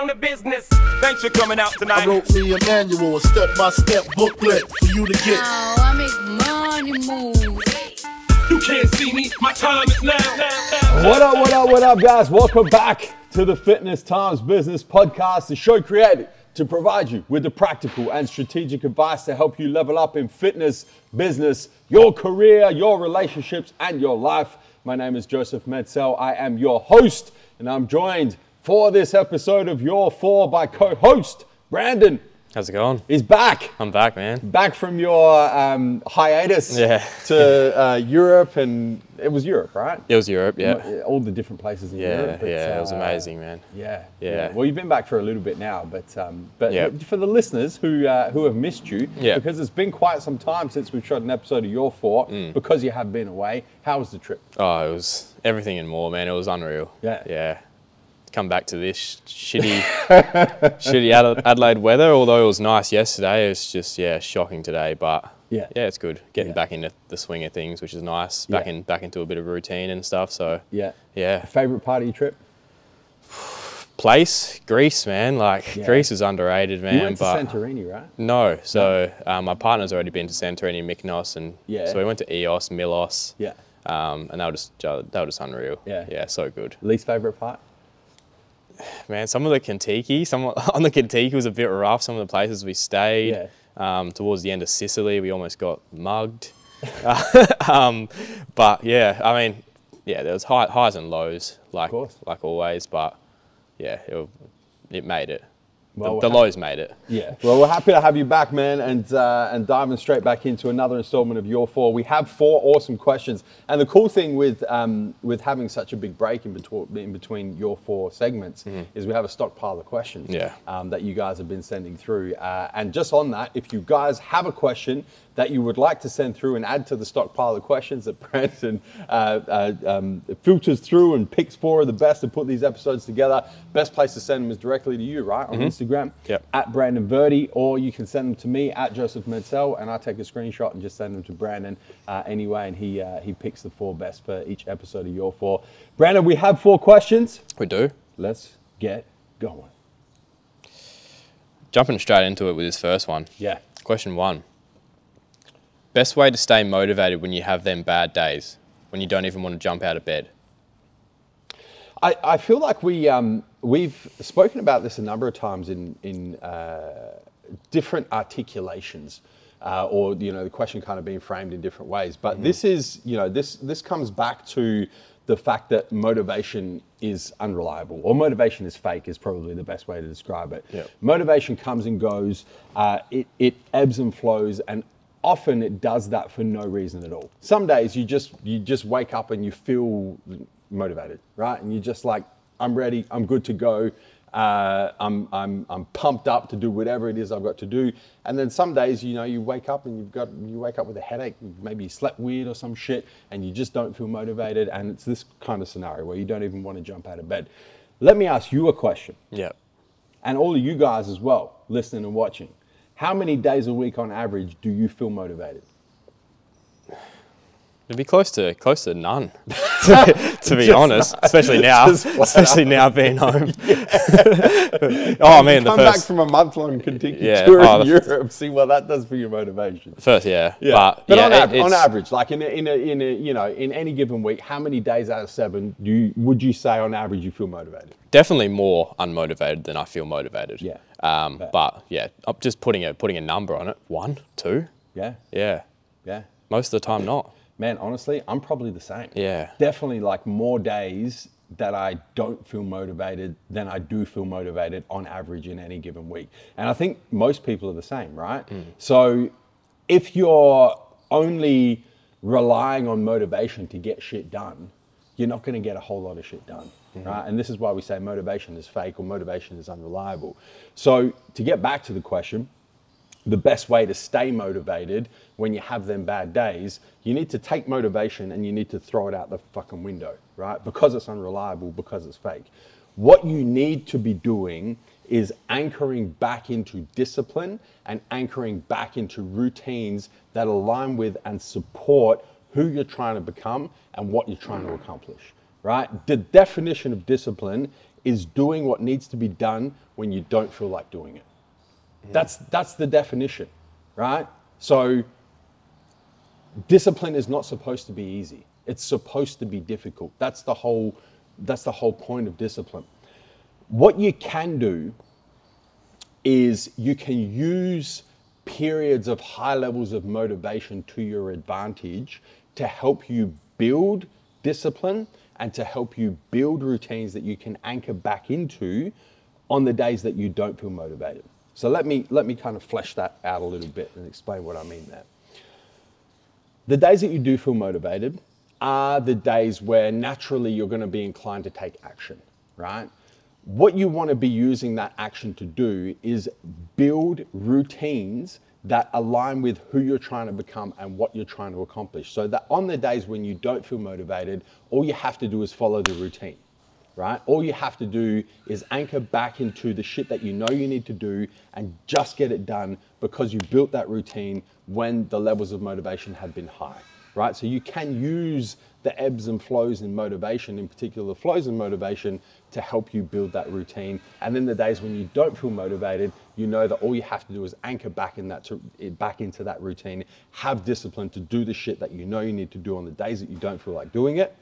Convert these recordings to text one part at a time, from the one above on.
down to business. Thanks for coming out I wrote me a manual, a step-by-step booklet for you to get. Oh, I make money move. You can't see me, my time is now. now, now. What up, what up, what up, guys? Welcome back to the Fitness Times Business Podcast, the show created to provide you with the practical and strategic advice to help you level up in fitness, business, your career, your relationships, and your life. My name is Joseph Medsell. I am your host, and I'm joined for this episode of Your Four by co host Brandon. How's it going? He's back. I'm back, man. Back from your um, hiatus Yeah. to uh, Europe, and it was Europe, right? It was Europe, yeah. all the different places in Yeah, Europe. but, yeah, it was uh, amazing, man. Yeah, Yeah. Well, you've been back for a little bit now, but um, but Yeah. for the listeners who uh, who have missed you, Yeah. because it's been quite some time since we've shot an episode of Your Four, Mm. because you have been away. How was the trip? Oh, it was everything and more, man. It was unreal. Yeah. Yeah. Come back to this shitty, shitty Ad- Adelaide weather. Although it was nice yesterday, it's just yeah shocking today. But Yeah. yeah, it's good. Getting Yeah. back into the swing of things, which is nice. Back Yeah. in back into a bit of routine and stuff. So Yeah. yeah, Favorite part of your trip? place Greece, man. Like Yeah. Greece is underrated, man. you went to Santorini, right? No, so um, my partner's already been to Santorini, Mykonos, and Yeah. so we went to Ios, Milos, Yeah. um, and they were just they were just unreal. Yeah. yeah, so good, Least favorite part? Man. Some of the Contiki, some on the Contiki was a bit rough. Some of the places we stayed, Yeah. um, towards the end of Sicily, we almost got mugged. um, but yeah, I mean, yeah, there was high, highs and lows, like like always. But yeah, it, it made it. Well, the, the lows made it. Yeah. Well, we're happy to have you back, man, and uh, and diving straight back into another installment of Your Four. We have four awesome questions, and the cool thing with um, with having such a big break in between in between Your Four segments is we have a stockpile of questions. Mm-hmm. Yeah. Um, that you guys have been sending through, uh, and just on that, if you guys have a question that you would like to send through and add to the stockpile of questions that Brandon uh, uh, um, filters through and picks four of the best to put these episodes together, best place to send them is directly to you, right, on Instagram Yep. at Brandon Verdi, or you can send them to me at Joseph Medsell, and I take a screenshot and just send them to Brandon uh, anyway, and he uh, he picks the four best for each episode of your four. Brandon, we have four questions. We do. Let's get going. Jumping straight into it with this first one. Yeah. Question one. Best way to stay motivated when you have them bad days, when you don't even want to jump out of bed. I, I feel like we um, we've spoken about this a number of times in in uh, different articulations, uh, or you know the question kind of being framed in different ways. But this is you know this this comes back to the fact that motivation is unreliable, or motivation is fake, is probably the best way to describe it. Yep. Motivation comes and goes. Uh, it it ebbs and flows, and often it does that for no reason at all. Some days you just you just wake up and you feel motivated, right? And you're just like, I'm ready, I'm good to go. Uh, I'm, I'm, I'm pumped up to do whatever it is I've got to do. And then some days, you know, you wake up and you've got, you wake up with a headache, maybe you slept weird or some shit, and you just don't feel motivated. And it's this kind of scenario where you don't even want to jump out of bed. Let me ask you a question Yeah. and all of you guys as well, listening and watching. How many days a week on average do you feel motivated? It'd be close to close to none, to, to be honest. Especially now, especially now being home. oh man, the Come back from a month long Contiki Yeah, tour oh, in Europe, see what that does for your motivation. first, yeah, But, but, yeah, on, on average, like in a, in a in a you know in any given week, how many days out of seven do you would you say on average you feel motivated? definitely more unmotivated than I feel motivated. Yeah. Um, but yeah, I'm just putting a putting a number on it. One, two. Yeah, Yeah. yeah. Most of the time, not. Man, honestly, I'm probably the same. Yeah. Definitely like more days that I don't feel motivated than I do feel motivated on average in any given week. And I think most people are the same, right? Hmm. So if you're only relying on motivation to get shit done, you're not going to get a whole lot of shit done, hmm. right? And this is why we say motivation is fake or motivation is unreliable. So to get back to the question, the best way to stay motivated when you have them bad days, you need to take motivation and you need to throw it out the fucking window, right? Because it's unreliable, because it's fake. What you need to be doing is anchoring back into discipline and anchoring back into routines that align with and support who you're trying to become and what you're trying to accomplish right? The definition of discipline is doing what needs to be done when you don't feel like doing it. That's that's the definition, right? So discipline is not supposed to be easy. It's supposed to be difficult. That's the whole that's the whole point of discipline. What you can do is you can use periods of high levels of motivation to your advantage to help you build discipline and to help you build routines that you can anchor back into on the days that you don't feel motivated. So let me let me kind of flesh that out a little bit and explain what I mean there. The days that you do feel motivated are the days where naturally you're going to be inclined to take action, right? What you want to be using that action to do is build routines that align with who you're trying to become and what you're trying to accomplish. So that on the days when you don't feel motivated, all you have to do is follow the routine, right? All you have to do is anchor back into the shit that you know you need to do and just get it done because you built that routine when the levels of motivation had been high, right? So you can use the ebbs and flows in motivation, in particular the flows in motivation, to help you build that routine. And then the days when you don't feel motivated, you know that all you have to do is anchor back in that to, back into that routine, have discipline to do the shit that you know you need to do on the days that you don't feel like doing it,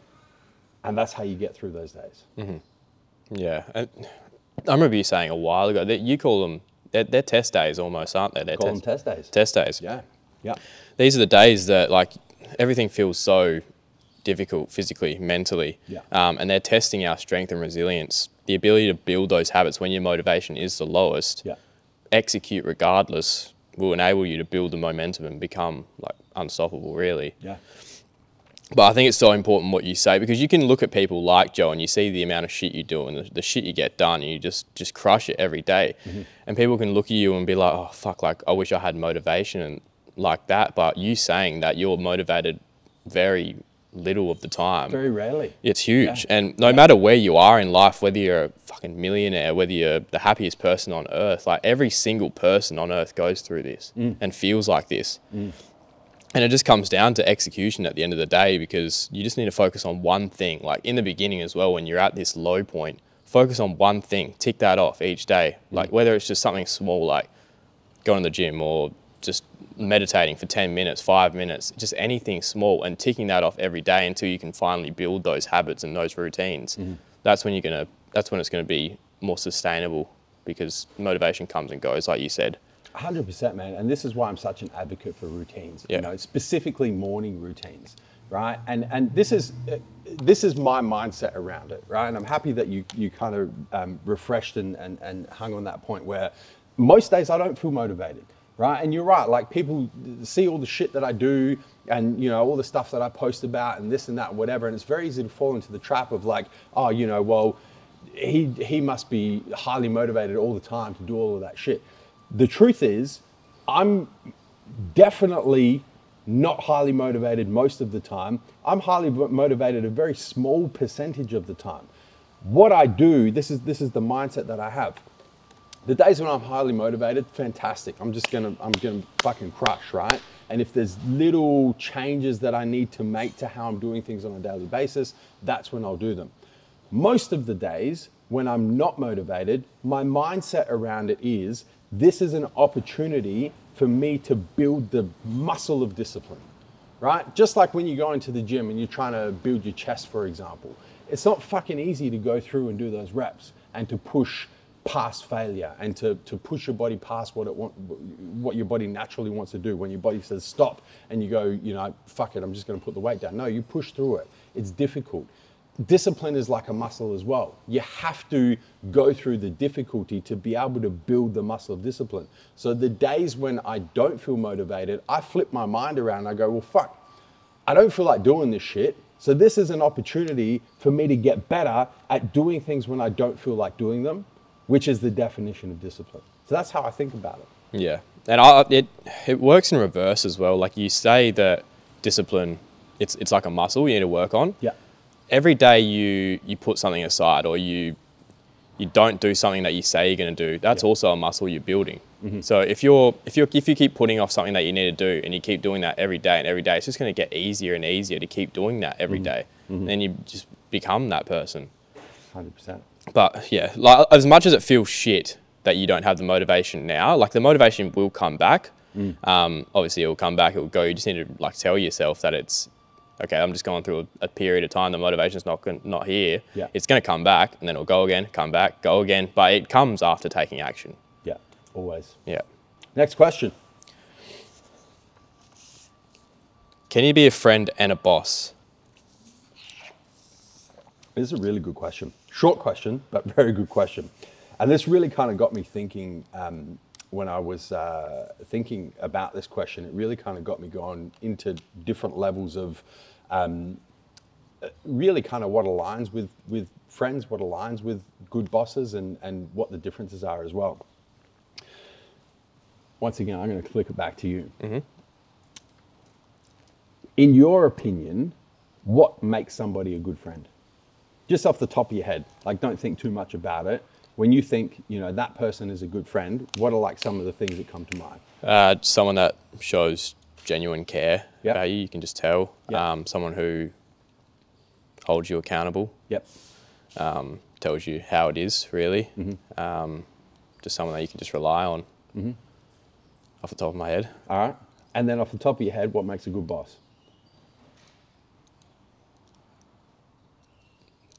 and that's how you get through those days. Yeah. And I remember you saying a while ago that you call them, they're, they're test days almost, aren't they? They're Call them test days. Test days. Yeah, yeah, These are the days that like everything feels so difficult physically, mentally. Yeah. Um, and they're testing our strength and resilience. The ability to build those habits when your motivation is the lowest, yeah. execute regardless, will enable you to build the momentum and become like unstoppable, really. Yeah. But I think it's so important what you say because you can look at people like Joe and you see the amount of shit you do and the, the shit you get done and you just just crush it every day. Mm-hmm. And people can look at you and be like, "Oh fuck, like I wish I had motivation and like that." But you saying that you're motivated very little of the time. Very rarely. It's huge. And no matter where you are in life, whether you're a fucking millionaire, whether you're the happiest person on earth, like every single person on earth goes through this mm. and feels like this. Mm. And it just comes down to execution at the end of the day because you just need to focus on one thing. Like in the beginning as well, when you're at this low point, focus on one thing, tick that off each day. Like whether it's just something small like going to the gym or just meditating for 10 minutes, five minutes, just anything small and ticking that off every day until you can finally build those habits and those routines. Mm-hmm. That's when you're going to, that's when it's going to be more sustainable because motivation comes and goes, like you said. Hundred percent, man. And this is why I'm such an advocate for routines. Yeah. You know, specifically morning routines, right? And and this is this is my mindset around it, right? And I'm happy that you you kind of um, refreshed and, and and hung on that point where most days I don't feel motivated, right? And you're right. Like people see all the shit that I do, and you know all the stuff that I post about, and this and that, and whatever. And it's very easy to fall into the trap of like, oh, you know, well he he must be highly motivated all the time to do all of that shit. The truth is, I'm definitely not highly motivated most of the time. I'm highly motivated a very small percentage of the time. What I do, this is this is the mindset that I have. The days when I'm highly motivated, fantastic. I'm just gonna I'm gonna fucking crush, right? And if there's little changes that I need to make to how I'm doing things on a daily basis, that's when I'll do them. Most of the days when I'm not motivated, my mindset around it is this is an opportunity for me to build the muscle of discipline, right? Just like when you go into the gym and you're trying to build your chest, for example. It's not fucking easy to go through and do those reps and to push past failure and to, to push your body past what it want, what your body naturally wants to do. When your body says stop and you go, you know, fuck it, I'm just going to put the weight down. No, you push through it. It's difficult. Discipline is like a muscle as well. You have to go through the difficulty to be able to build the muscle of discipline. So the days when I don't feel motivated, I flip my mind around. I go, well, fuck, I don't feel like doing this shit. So this is an opportunity for me to get better at doing things when I don't feel like doing them, which is the definition of discipline. So that's how I think about it. Yeah, and I, it it works in reverse as well. Like you say that discipline, it's it's like a muscle you need to work on. Yeah. Every day you you put something aside or you you don't do something that you say you're going to do. That's Yeah. also a muscle you're building. So if you're if you if you keep putting off something that you need to do and you keep doing that every day and every day, it's just going to get easier and easier to keep doing that every day. Then you just become that person. 100%. but yeah, like as much as it feels shit that you don't have the motivation now, like the motivation will come back. Mm. Um, obviously, it will come back. It will go. You just need to like tell yourself that it's okay. I'm just going through a, a period of time. The motivation's not not here. Yeah. It's going to come back, and then it'll go again, come back, go again. But it comes after taking action. Yeah, always. Yeah. Next question. Can you be a friend and a boss? This is a really good question. Short question, but very good question. And this really kind of got me thinking um, when I was uh, thinking about this question. It really kind of got me going into different levels of um, uh, really kind of what aligns with, with friends, what aligns with good bosses, and, and what the differences are as well. Once again, I'm going to click it back to you. In your opinion, what makes somebody a good friend? just off the top of your head, like don't think too much about it. When you think, you know, that person is a good friend, what are like some of the things that come to mind? Uh, someone that shows genuine care Yep. about you. You can just tell. Yep. Um, someone who holds you accountable. Yep. um, tells you how it is really. Mm-hmm. Um, just someone that you can just rely on. Off the top of my head, All right. And then off the top of your head, what makes a good boss?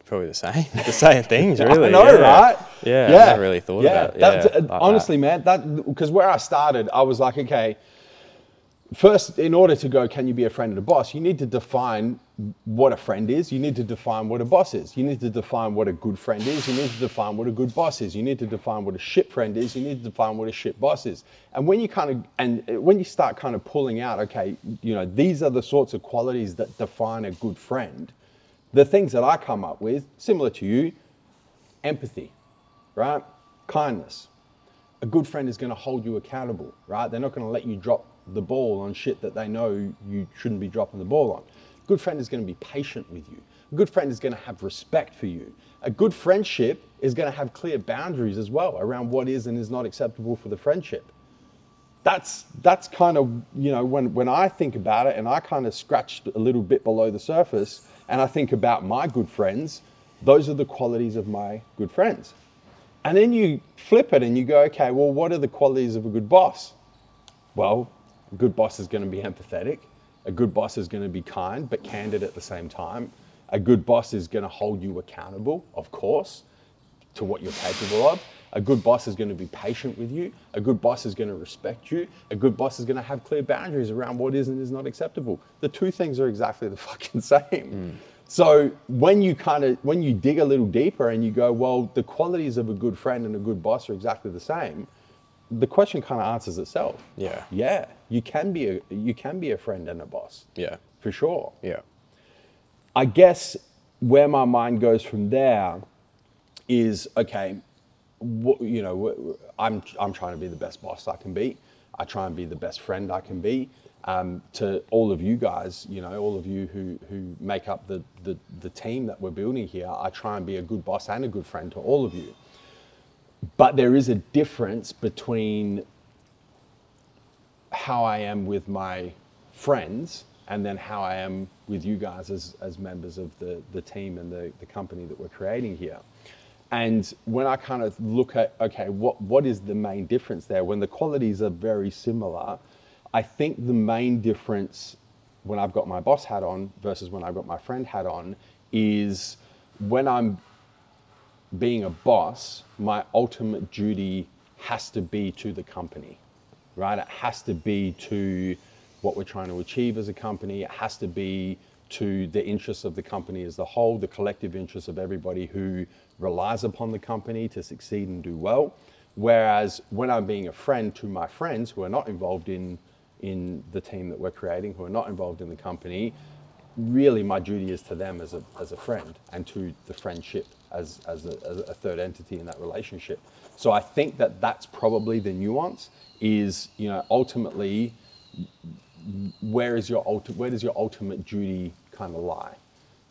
Probably the same. the same things, really. I know, yeah. right? Yeah, I've never really thought about it. That's- Yeah, uh, like that. honestly, man, that because where I started, I was like, okay, first, in order to go, can you be a friend and a boss? You need to define what a friend is. You need to define what a boss is. You need to define what a good friend is. You need to define what a good boss is. You need to define what a shit friend is. You need to define what a shit boss is. And when you kind of and when you start kind of pulling out, okay, you know, these are the sorts of qualities that define a good friend. The things that I come up with, similar to you, empathy, right? Kindness. A good friend is going to hold you accountable, right? They're not going to let you drop the ball on shit that they know you shouldn't be dropping the ball on. A good friend is going to be patient with you. A good friend is going to have respect for you. A good friendship is going to have clear boundaries as well around what is and is not acceptable for the friendship that's that's kind of you know when when I think about it and I kind of scratched a little bit below the surface and I think about my good friends, those are the qualities of my good friends. And then you flip it and you go, okay, well, what are the qualities of a good boss? Well, a good boss is going to be empathetic. A good boss is going to be kind but candid at the same time. A good boss is going to hold you accountable, of course to what you're capable of. A good boss is going to be patient with you. A good boss is going to respect you. A good boss is going to have clear boundaries around what is and is not acceptable. The two things are exactly the fucking same. Mm. So when you kind of when you dig a little deeper and you go, well, the qualities of a good friend and a good boss are exactly the same, the question kind of answers itself. Yeah. Yeah, you can be a you can be a friend and a boss. Yeah. For sure. Yeah. I guess where my mind goes from there is okay. You know, I'm I'm trying to be the best boss I can be. I try and be the best friend I can be. Um, to all of you guys, you know, all of you who who make up the, the the team that we're building here, I try and be a good boss and a good friend to all of you. But there is a difference between how I am with my friends and then how I am with you guys as, as members of the, the team and the, the company that we're creating here. And when I kind of look at, okay, what, what is the main difference there? When the qualities are very similar, I think the main difference when I've got my boss hat on versus when I've got my friend hat on is when I'm being a boss, my ultimate duty has to be to the company, right? It has to be to what we're trying to achieve as a company. It has to be to the interests of the company as a whole, the collective interests of everybody who relies upon the company to succeed and do well. Whereas when I'm being a friend to my friends who are not involved in, in the team that we're creating, who are not involved in the company, really my duty is to them as a, as a friend and to the friendship as, as, a, as a third entity in that relationship. So I think that that's probably the nuance is, you know, ultimately, where is your ulti- where does your ultimate duty kind of lie?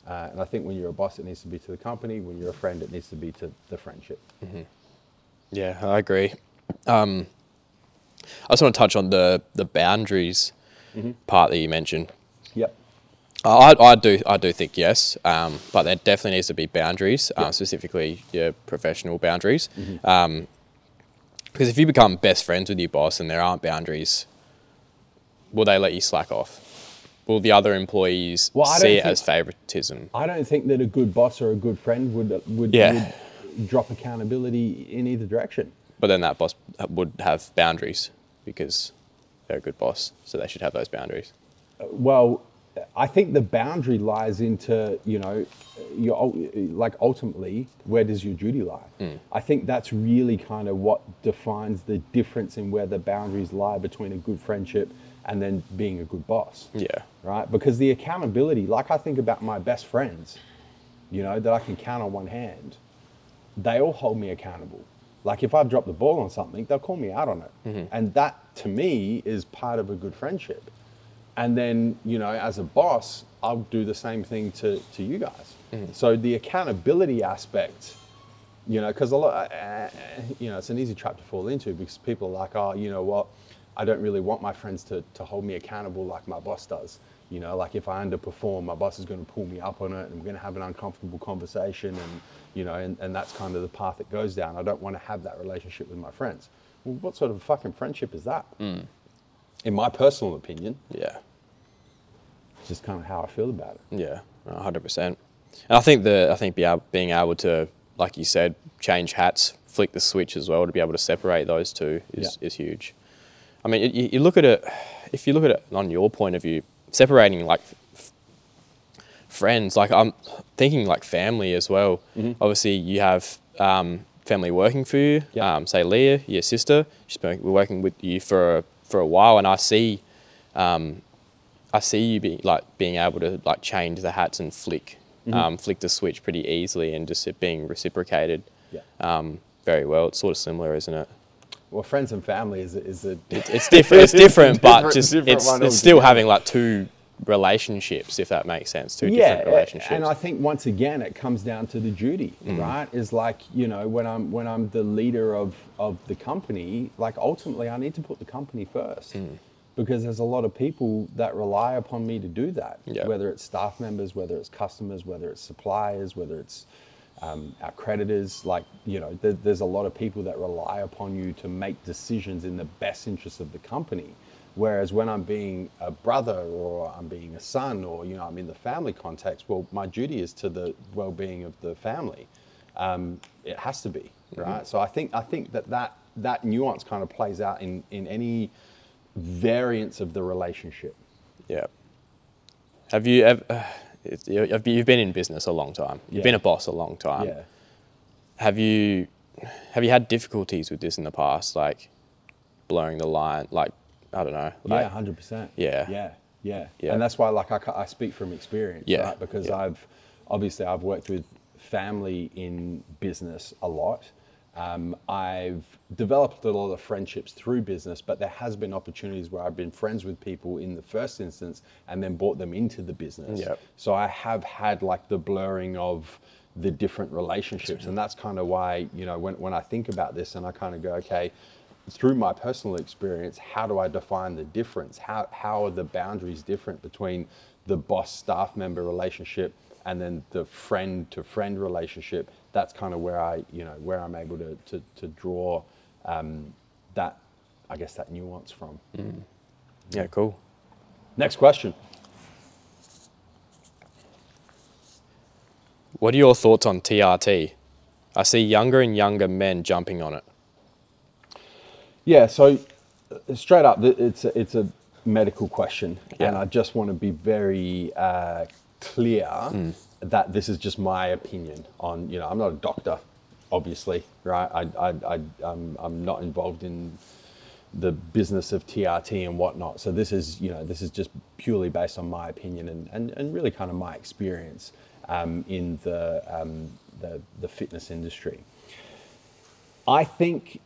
Uh, and I think when you're a boss, it needs to be to the company. When you're a friend, it needs to be to the friendship. Yeah, I agree. Um, I just want to touch on the the boundaries Mm-hmm. part that you mentioned. Yep. I, I do I do think yes, um, but there definitely needs to be boundaries, uh, specifically your professional boundaries. Mm-hmm. Um, because if you become best friends with your boss and there aren't boundaries, will they let you slack off? Will the other employees Well, see it as favoritism? I don't think that a good boss or a good friend would would, Yeah. would drop accountability in either direction. But then that boss would have boundaries because they're a good boss, so they should have those boundaries. Well, I think the boundary lies into you know, your like ultimately where does your duty lie? Hmm. I think that's really kind of what defines the difference in where the boundaries lie between a good friendship and then being a good boss. Yeah. Right, because the accountability, like I think about my best friends, you know, that I can count on one hand, they all hold me accountable. Like if I've dropped the ball on something, they'll call me out on it. Mm-hmm. And that to me is part of a good friendship. And then, you know, as a boss, I'll do the same thing to, to you guys. Mm-hmm. So the accountability aspect, you know, because a lot, uh, uh, you know, it's an easy trap to fall into because people are like, oh, you know what, I don't really want my friends to, to hold me accountable like my boss does. You know, like if I underperform, my boss is going to pull me up on it and we're going to have an uncomfortable conversation and, you know, and, and that's kind of the path it goes down. I don't want to have that relationship with my friends. Well, what sort of fucking friendship is that? Hmm. In my personal opinion, Yeah. it's just kind of how I feel about it. Yeah, hundred percent. And I think the I think being able to, like you said, change hats, flick the switch as well to be able to separate those two is, Yeah. is huge. I mean, you, you look at it. If you look at it on your point of view, separating like f- friends, like I'm thinking like family as well. Obviously, you have um, family working for you. Yeah. Um, say Leah, your sister, she's been working with you for a, for a while, and I see I see you being like being able to like change the hats and flick, Mm-hmm. um, flick the switch pretty easily and just it being reciprocated Yeah. um, very well. It's sort of similar, isn't it? Well, friends and family is, is a. It's different. It's different, but different- just different it's it's still having like two relationships, if that makes sense. Two different relationships. and I think once again it comes down to the duty, Mm. right? Is like you know when I'm when I'm the leader of of the company, like ultimately I need to put the company first. Mm. Because there's a lot of people that rely upon me to do that. Yeah. Whether it's staff members, whether it's customers, whether it's suppliers, whether it's um, our creditors, like you know, there, there's a lot of people that rely upon you to make decisions in the best interest of the company. Whereas when I'm being a brother or I'm being a son or you know I'm in the family context, well, my duty is to the well-being of the family. Um, it has to be right. So I think I think that that that nuance kind of plays out in in any variance of the relationship. yeah. Have you ever? It's- you- have been in business a long time. You've Yeah. been a boss a long time. yeah. Have you have you had difficulties with this in the past, like blurring the line? Like I don't know. Like, yeah, hundred percent. Yeah. yeah, yeah, Yeah. And that's why, like, I, I speak from experience, Yeah, right? Because yeah. I've obviously I've worked with family in business a lot. Um, I've developed a lot of friendships through business, but there has been opportunities where I've been friends with people in the first instance and then brought them into the business. Yep. So I have had like the blurring of the different relationships, and that's kind of why you know when when I think about this and I kind of go, okay, through my personal experience, how do I define the difference? How how are the boundaries different between the boss staff member relationship and then the friend to friend relationship? That's kind of where I you know where I'm able to to, to draw um, that I guess that nuance from. Yeah, cool. Next question. What are your thoughts on TRT? I see younger and younger men jumping on it. Yeah, so uh, straight up, it's a, it's a medical question, and I just want to be very uh, clear that this is just my opinion on. You know, I'm not a doctor, obviously, right? I, I, I I'm, I'm not involved in the business of TRT and whatnot. So this is, you know, this is just purely based on my opinion and, and, and really kind of my experience um, in the, um, the the fitness industry. I think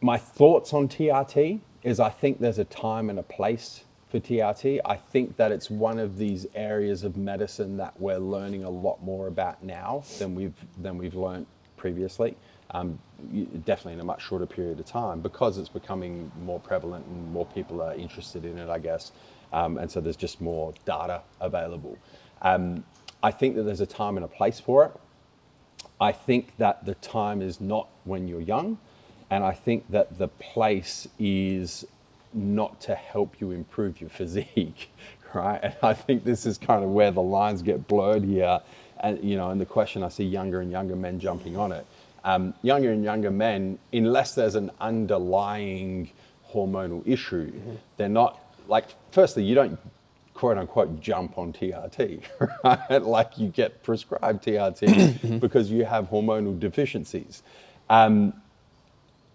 my thoughts on TRT is I think there's a time and a place for TRT. I think that it's one of these areas of medicine that we're learning a lot more about now than we've than we've learned previously. um, definitely in a much shorter period of time because it's becoming more prevalent and more people are interested in it, I guess. Um, and so there's just more data available. Um, I think that there's a time and a place for it. I think that the time is not when you're young, and I think that the place is not to help you improve your physique, right? And I think this is kind of where the lines get blurred here. And you know, in the question, I see younger and younger men jumping on it. Um, younger and younger men, unless there's an underlying hormonal issue, they're not like. Firstly, you don't quote unquote jump on TRT, right? Like you get prescribed TRT because you have hormonal deficiencies. Um,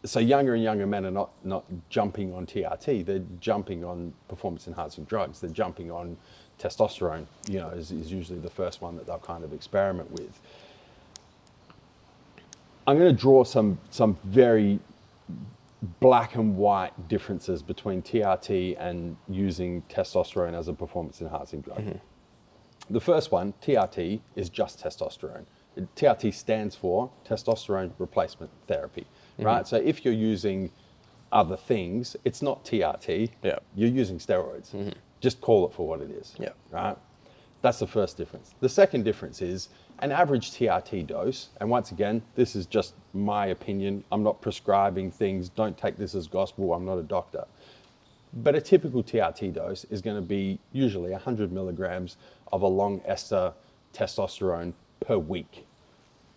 so younger and younger men are not, not jumping on TRT, they're jumping on performance enhancing drugs. They're jumping on testosterone, you know, is, is usually the first one that they'll kind of experiment with. I'm going to draw some, some very black and white differences between TRT and using testosterone as a performance enhancing drug. Mm-hmm. The first one, TRT, is just testosterone. TRT stands for testosterone replacement therapy, Mm-hmm. right? So if you're using other things, it's not TRT. Yeah. You're using steroids. Mm-hmm. Just call it for what it is. Yeah. Right? That's the first difference. The second difference is an average TRT dose, and once again, this is just my opinion. I'm not prescribing things. Don't take this as gospel. I'm not a doctor. But a typical TRT dose is going to be usually 100 milligrams of a long ester testosterone per week,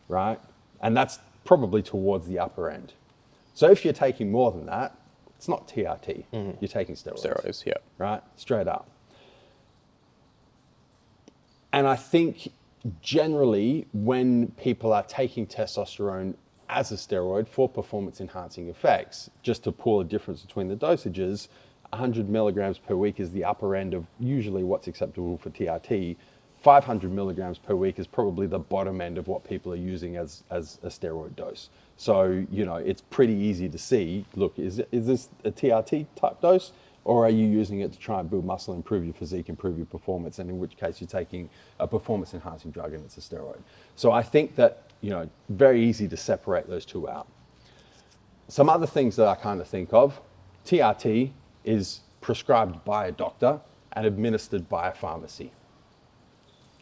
right? And that's probably towards the upper end. So if you're taking more than that, it's not TRT. Mm-hmm. You're taking steroids Steroids, yeah. right? Straight up. And I think generally, when people are taking testosterone as a steroid for performance enhancing effects, just to pull a difference between the dosages, 100 milligrams per week is the upper end of usually what's acceptable for TRT. 500 milligrams per week is probably the bottom end of what people are using as, as a steroid dose. So, you know, it's pretty easy to see look, is, is this a TRT type dose? Or are you using it to try and build muscle, improve your physique, improve your performance? And in which case you're taking a performance enhancing drug and it's a steroid. So I think that, you know, very easy to separate those two out. Some other things that I kind of think of TRT is prescribed by a doctor and administered by a pharmacy.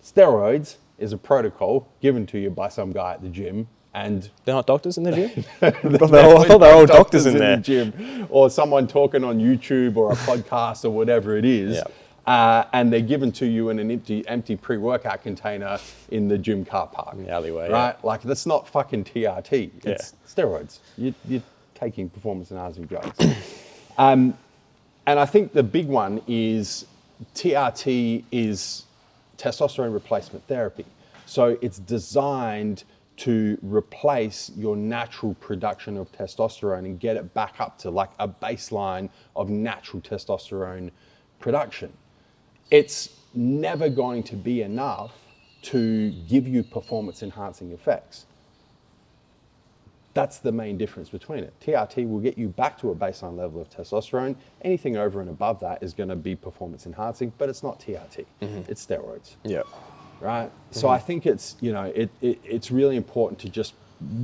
Steroids is a protocol given to you by some guy at the gym and They're not doctors in the gym? they're all, they're all doctors in there. the gym, or someone talking on YouTube or a podcast or whatever it is, Yeah. uh, and they're given to you in an empty, empty pre-workout container in the gym car park, In the alleyway, right? Like that's not fucking TRT. Yeah. It's steroids. You, you're taking performance enhancing drugs. um, and I think the big one is TRT is testosterone replacement therapy. So it's designed to replace your natural production of testosterone and get it back up to like a baseline of natural testosterone production. It's never going to be enough to give you performance enhancing effects. That's the main difference between it. TRT will get you back to a baseline level of testosterone. Anything over and above that is going to be performance enhancing, but it's not TRT. Mm-hmm. It's steroids Yeah. right? So mm-hmm. I think it's you know it, it it's really important to just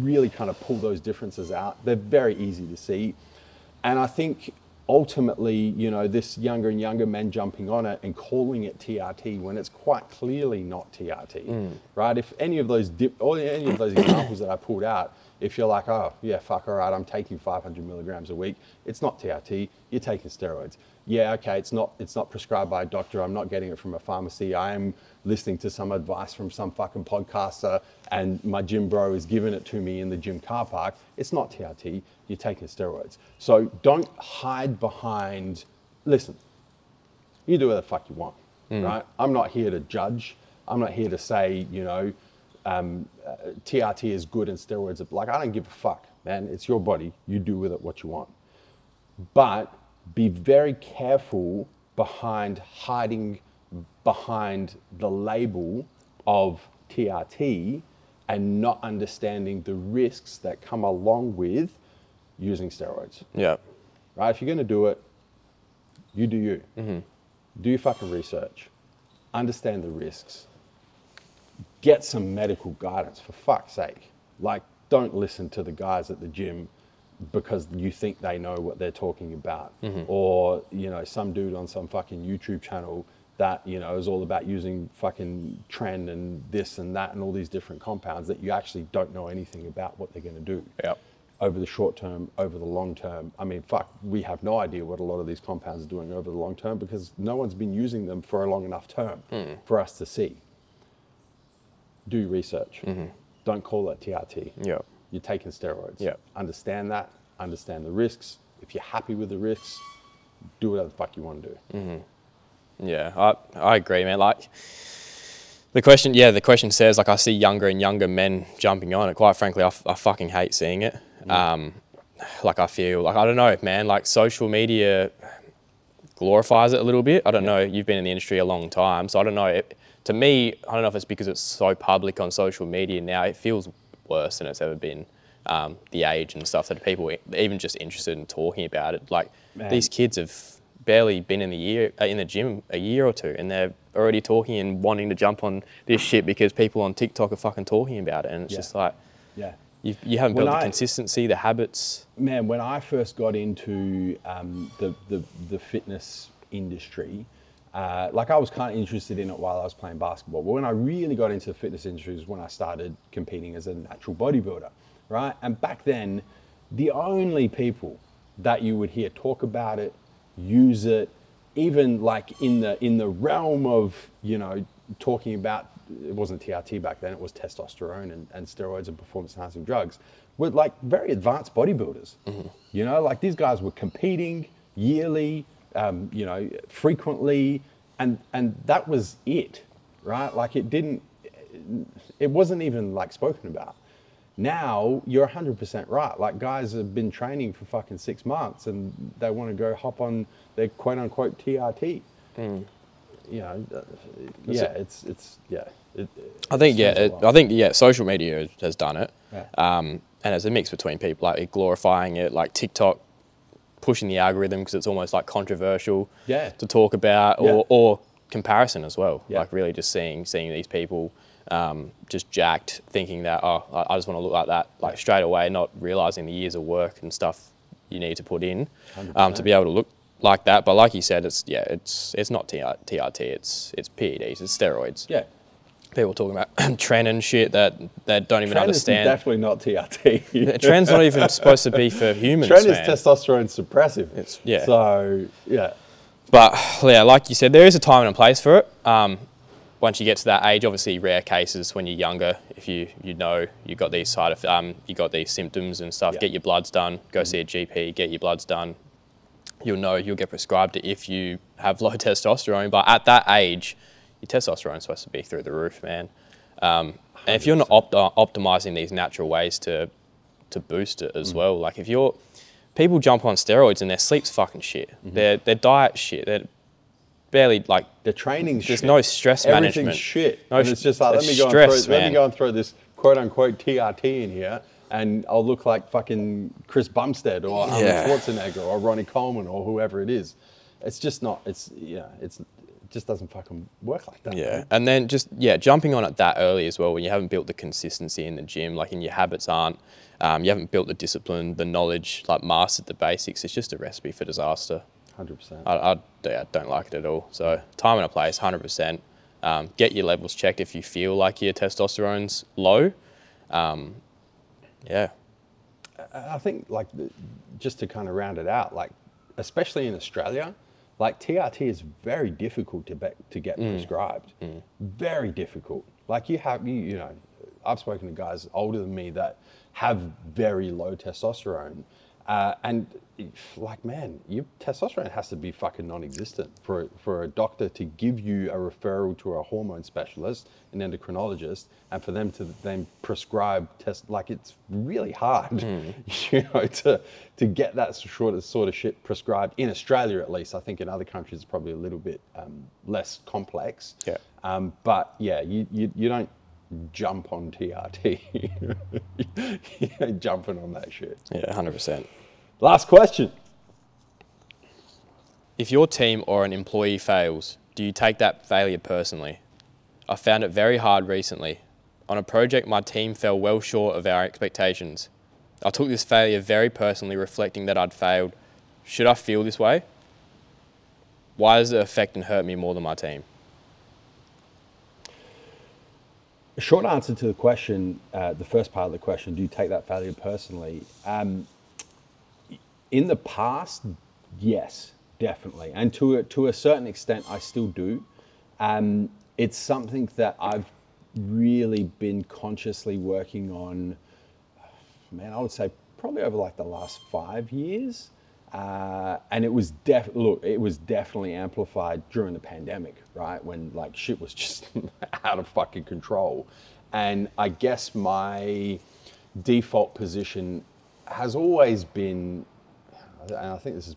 really kind of pull those differences out. They're very easy to see, and I think ultimately you know this younger and younger men jumping on it and calling it TRT when it's quite clearly not TRT, mm. right? If any of those dip, or any of those examples that I pulled out. If you're like, oh, yeah, fuck, all right, I'm taking 500 milligrams a week, it's not TRT, you're taking steroids. Yeah, okay, it's not, it's not prescribed by a doctor, I'm not getting it from a pharmacy, I am listening to some advice from some fucking podcaster, and my gym bro is giving it to me in the gym car park. It's not TRT, you're taking steroids. So don't hide behind, listen, you do whatever the fuck you want, right? I'm not here to judge. I'm not here to say, you know, um, uh, TRT is good and steroids are like. I don't give a fuck, man. It's your body. You do with it what you want. But be very careful behind hiding behind the label of TRT and not understanding the risks that come along with using steroids Yeah. right? If you're going to do it, you do you. Mm-hmm. Do your fucking research. Understand the risks. Get some medical guidance, for fuck's sake. Like, don't listen to the guys at the gym because you think they know what they're talking about, mm-hmm. or you know some dude on some fucking YouTube channel that you know is all about using fucking tren and this and that and all these different compounds that you actually don't know anything about what they're going to do Yep. over the short term, over the long term. I mean, fuck, we have no idea what a lot of these compounds are doing over the long term because no one's been using them for a long enough term hmm. for us to see. Do your research. Mm-hmm. Don't call it TRT. Yep. You're taking steroids. Yep. Understand that. Understand the risks. If you're happy with the risks, do whatever the fuck you want to do. Mm-hmm. Yeah, I, I agree, man. Like the question, yeah, the question says like I see younger and younger men jumping on it. Quite frankly, I, f- I fucking hate seeing it. Um, like I feel like I don't know, man. Like social media glorifies it a little bit. I don't know. You've been in the industry a long time, so I don't know. It, to me, I don't know if it's because it's so public on social media now. It feels worse than it's ever been. Um, the age and stuff that people even just interested in talking about it. Like Man. these kids have barely been in the year uh, in the gym a year or two, and they're already talking and wanting to jump on this shit because people on TikTok are fucking talking about it, and it's Yeah. just like Yeah. you, you haven't When built the I- consistency, the habits. man, when I first got into um, the, the the fitness industry, uh, like I was kind of interested in it while I was playing basketball. But when I really got into the fitness industry was when I started competing as a natural bodybuilder, right? And back then, the only people that you would hear talk about it, use it, even like in the in the realm of you know talking about it wasn't TRT back then, it was testosterone and, and steroids and performance enhancing drugs, were like very advanced bodybuilders. You know, like these guys were competing yearly, um, you know, frequently, and and that was it, right? Like it didn't, it wasn't even like spoken about. Now you're 100% right. Like guys have been training for fucking six months and they want to go hop on their quote unquote TRT. You know, uh, yeah, it. it's it's yeah. It, I think yeah, it. I think yeah, social media has, done it, Yeah. um, and it's a mix between people like glorifying it, like TikTok pushing the algorithm because it's almost like controversial Yeah. to talk about, Yeah. or, or comparison as well. Like really just seeing seeing these people um, just jacked, thinking that oh, I, just want to look like that, like straight away, not realizing the years of work and stuff you need to put in um, to be able to look like that. But like you said, it's yeah, it's it's not TR, TRT, it's it's PEDs, it's steroids yeah. people talking about tren and shit that that don't even Tren is understand. definitely not TRT. Tren's not even supposed to be for humans, Tren is testosterone suppressive. It's- yeah. So yeah, But yeah, like you said, there is a time and a place for it. Um, once you get to that age, obviously rare cases when you're younger, if you you know you got these side of um, you got these symptoms and stuff, Yeah. get your bloods done, go see a GP, get your bloods done. You'll know you'll get prescribed it if you have low testosterone. But at that age, your testosterone's supposed to be through the roof, man. Um, and if you're not opt- optimizing these natural ways to to boost it Mm. as well, like if you're people jump on steroids and their sleep's fucking shit, Mm-hmm. their their diet shit, they're barely like the training's There's shit. no stress Everything's management. shit. No and it's just like let me go stress, and throw, let me go and throw this quote unquote TRT in here, and I'll look like fucking Chris Bumstead or Arnold Yeah. Schwarzenegger or Ronnie Coleman or whoever it is. It's just not. It's yeah. It's it just doesn't fucking work like that. Yeah, man. and then just yeah, jumping on it that early as well when you haven't built the consistency in the gym, like and your habits aren't, um, you haven't built the discipline, the knowledge, like mastered the basics. It's just a recipe for disaster. Hundred percent. I, I, yeah, don't like it at all. So time and a place, hundred percent. Um, get your levels checked if you feel like your testosterone's low. Um, yeah, I think like just to kind of round it out, like especially in Australia, like TRT is very difficult to be, to get prescribed. Very difficult. Like you have you you know, I've spoken to guys older than me that have very low testosterone, uh, and like man, your testosterone has to be fucking non-existent for for a doctor to give you a referral to a hormone specialist, an endocrinologist, and for them to then prescribe test. Like it's really hard, you know, to to get that sort of sort of shit prescribed in Australia at least. I think in other countries it's probably a little bit um, less complex. Yeah. Um, but yeah, you, you you don't jump on TRT. you ain't jumping on that shit. yeah, hundred percent. Last question. If your team or an employee fails, do you take that failure personally? I found it very hard recently. On a project, my team fell well short of our expectations. I took this failure very personally, reflecting that I'd failed. Should I feel this way? Why does it affect and hurt me more than my team? Short answer to the question, uh, the first part of the question, do you take that failure personally? Um, in the past, yes, definitely. And to a, to a certain extent, I still do. Um, it's something that I've really been consciously working on, man, I would say probably over like the last five years. Uh, and it was def look, it was definitely amplified during the pandemic, right? When like shit was just out of fucking control. And I guess my default position has always been, and I think this is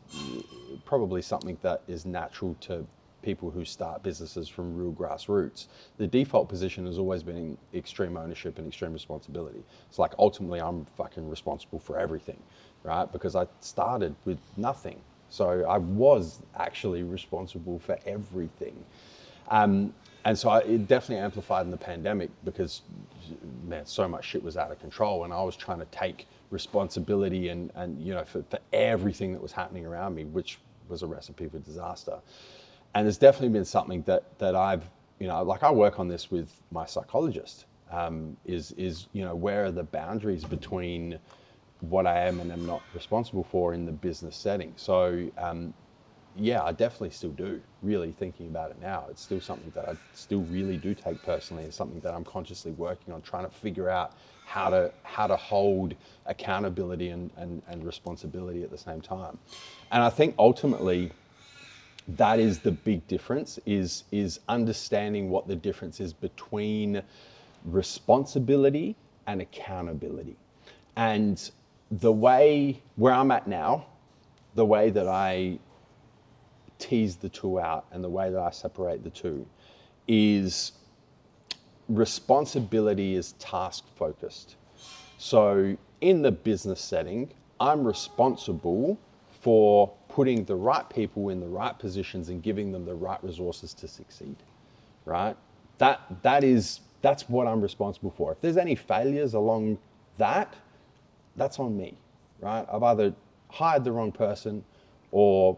probably something that is natural to people who start businesses from real grassroots. The default position has always been extreme ownership and extreme responsibility. It's like ultimately I'm fucking responsible for everything right? Because I started with nothing. So I was actually responsible for everything. Um, and so I, it definitely amplified in the pandemic because, man, so much shit was out of control. And I was trying to take responsibility and, and you know, for, for everything that was happening around me, which was a recipe for disaster. And there's definitely been something that, that I've, you know, like I work on this with my psychologist. Um, is is you know where are the boundaries between what I am and am not responsible for in the business setting. So, um, yeah, I definitely still do. Really thinking about it now, it's still something that I still really do take personally. It's something that I'm consciously working on, trying to figure out how to how to hold accountability and, and, and responsibility at the same time. And I think ultimately that is the big difference is is understanding what the difference is between responsibility and accountability. And the way where I'm at now, the way that I tease the two out and the way that I separate the two is responsibility is task focused. So in the business setting, I'm responsible for putting the right people in the right positions and giving them the right resources to succeed. Right? That that is that's what I'm responsible for. If there's any failures along that, that's on me, right? I've either hired the wrong person or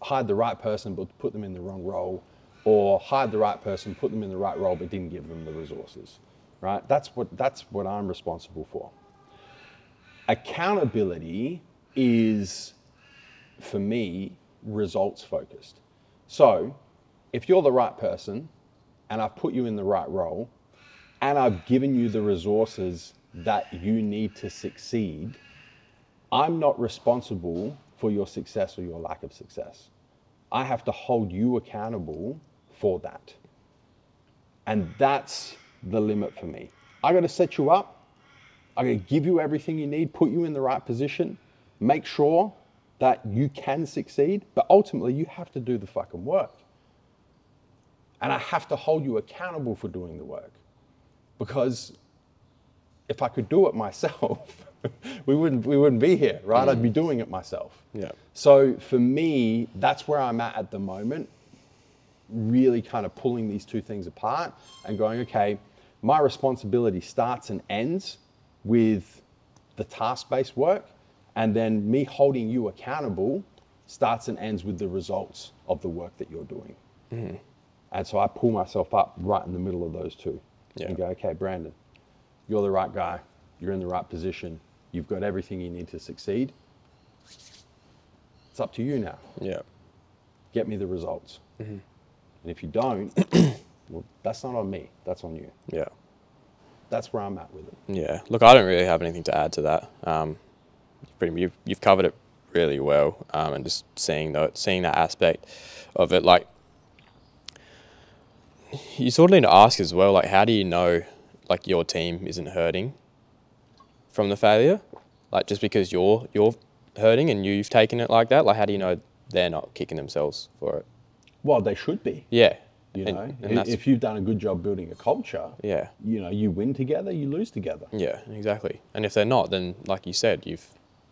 hired the right person but put them in the wrong role or hired the right person, put them in the right role but didn't give them the resources, right? That's what, that's what I'm responsible for. Accountability is, for me, results focused. So if you're the right person and I've put you in the right role and I've given you the resources that you need to succeed, I'm not responsible for your success or your lack of success. I have to hold you accountable for that. And that's the limit for me. I got to set you up. I got to give you everything you need, put you in the right position, make sure that you can succeed, but ultimately you have to do the fucking work. And I have to hold you accountable for doing the work because if I could do it myself, we wouldn't we wouldn't be here, right? Mm. I'd be doing it myself. Yeah. So for me, that's where I'm at at the moment. Really kind of pulling these two things apart and going, okay, my responsibility starts and ends with the task-based work, and then me holding you accountable starts and ends with the results of the work that you're doing. Mm. And so I pull myself up right in the middle of those two yeah. and go, okay, Brandon, you're the right guy, you're in the right position, you've got everything you need to succeed. It's up to you now. Yeah. Get me the results. Mm-hmm. And if you don't, well, that's not on me, that's on you. Yeah. That's where I'm at with it. Yeah. Look, I don't really have anything to add to that. Um, pretty, you've, you've covered it really well, um, and just seeing that, seeing that aspect of it, like you sort of need to ask as well, like, how do you know like your team isn't hurting from the failure? Like just because you're you're hurting and you've taken it like that, like how do you know they're not kicking themselves for it? Well, they should be. Yeah. You know, and, and if you've done a good job building a culture, yeah, you know, you win together, you lose together. Yeah, exactly. And if they're not, then like you said, you've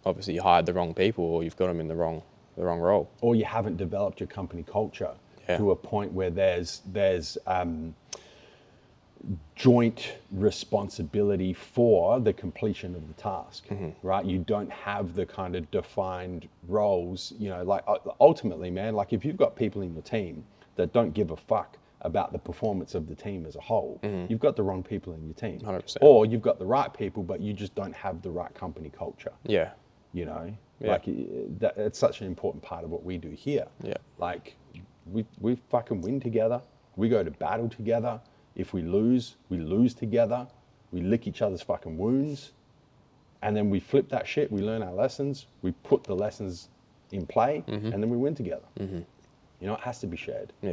obviously you hired the wrong people, or you've got them in the wrong the wrong role, or you haven't developed your company culture yeah. to a point where there's there's um, joint responsibility for the completion of the task, right? You don't have the kind of defined roles, you know, like uh, ultimately, man, like if you've got people in your team that don't give a fuck about the performance of the team as a whole, you've got the wrong people in your team. 100%. Or you've got the right people, but you just don't have the right company culture Yeah. You know? Yeah. like that, it's such an important part of what we do here. Yeah. like we, we fucking win together. We go to battle together. If we lose we lose together. We lick each other's fucking wounds. And then we flip that shit. We learn our lessons. We put the lessons in play. Mm-hmm. and then we win together. You know it has to be shared. Yeah.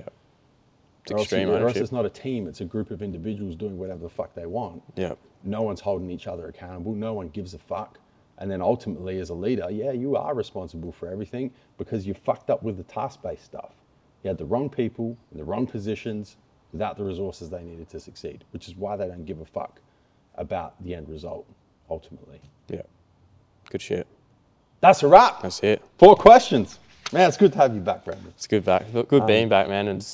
It's or else, extreme or else it's not a team. It's a group of individuals doing whatever the fuck they want. Yeah. no one's holding each other accountable. No one gives a fuck. And then ultimately, as a leader, yeah, you are responsible for everything because you fucked up with the task based stuff. You had the wrong people in the wrong positions without the resources they needed to succeed, which is why they don't give a fuck about the end result ultimately. Yeah. Good shit. That's a wrap. That's it. Four questions. Man, it's good to have you back, Brandon. It's good back. Good Um, being back, man. And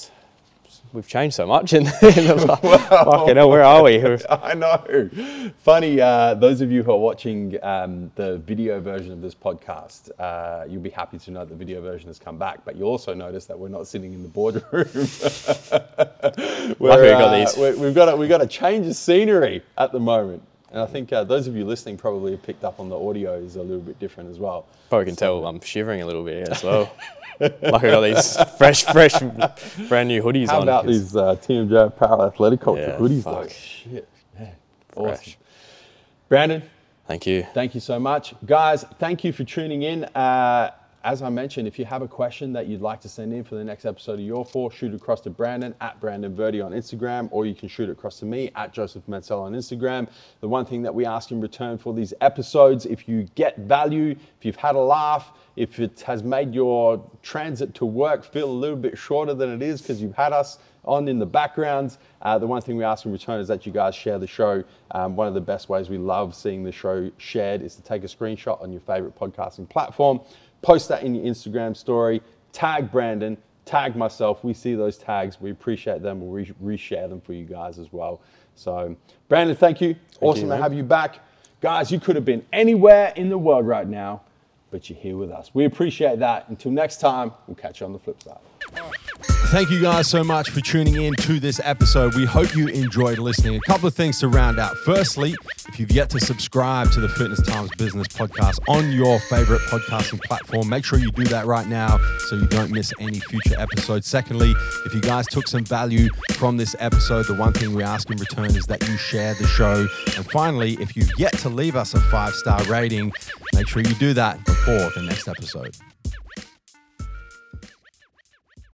we've changed so much in, in the fucking hell. Where are we? I know. Funny, uh, those of you who are watching um, the video version of this podcast, uh, you'll be happy to know the video version has come back, but you'll also notice that we're not sitting in the boardroom. We got uh, these. we- we've, got a, we've got a change of scenery at the moment. And I think uh, those of you listening probably have picked up on the audio is a little bit different as well. Probably can tell I'm shivering a little bit as well. like I got these fresh, fresh, brand new hoodies How on. about 'cause- these uh, TMJ Power Athletic Culture Yeah, hoodies? fuck. Though? Shit, man. Awesome. Fresh. Brandon, Thank you. Thank you so much. Guys, thank you for tuning in. Uh, as I mentioned, if you have a question that you'd like to send in for the next episode of Your Four, shoot across to Brandon at Brandon Verdi on Instagram, or you can shoot across to me at Joseph Mansell on Instagram. The one thing that we ask in return for these episodes, if you get value, if you've had a laugh, if it has made your transit to work feel a little bit shorter than it is because you've had us on in the background. Uh, the one thing we ask in return is that you guys share the show. Um, one of the best ways we love seeing the show shared is to take a screenshot on your favorite podcasting platform, post that in your Instagram story, tag Brandon, tag myself. We see those tags. We appreciate them. We'll re- reshare them for you guys as well. So, Brandon, thank you. awesome to have you back. Guys, you could have been anywhere in the world right now, but you're here with us. We appreciate that. Until next time, we'll catch you on the flip side. Thank you guys so much for tuning in to this episode. We hope you enjoyed listening. A couple of things to round out. Firstly, if you've yet to subscribe to the Fitness Times Business podcast on your favorite podcasting platform, make sure you do that right now so you don't miss any future episodes. Secondly, if you guys took some value from this episode, the one thing we ask in return is that you share the show. And finally, if you've yet to leave us a five star rating, make sure you do that before the next episode.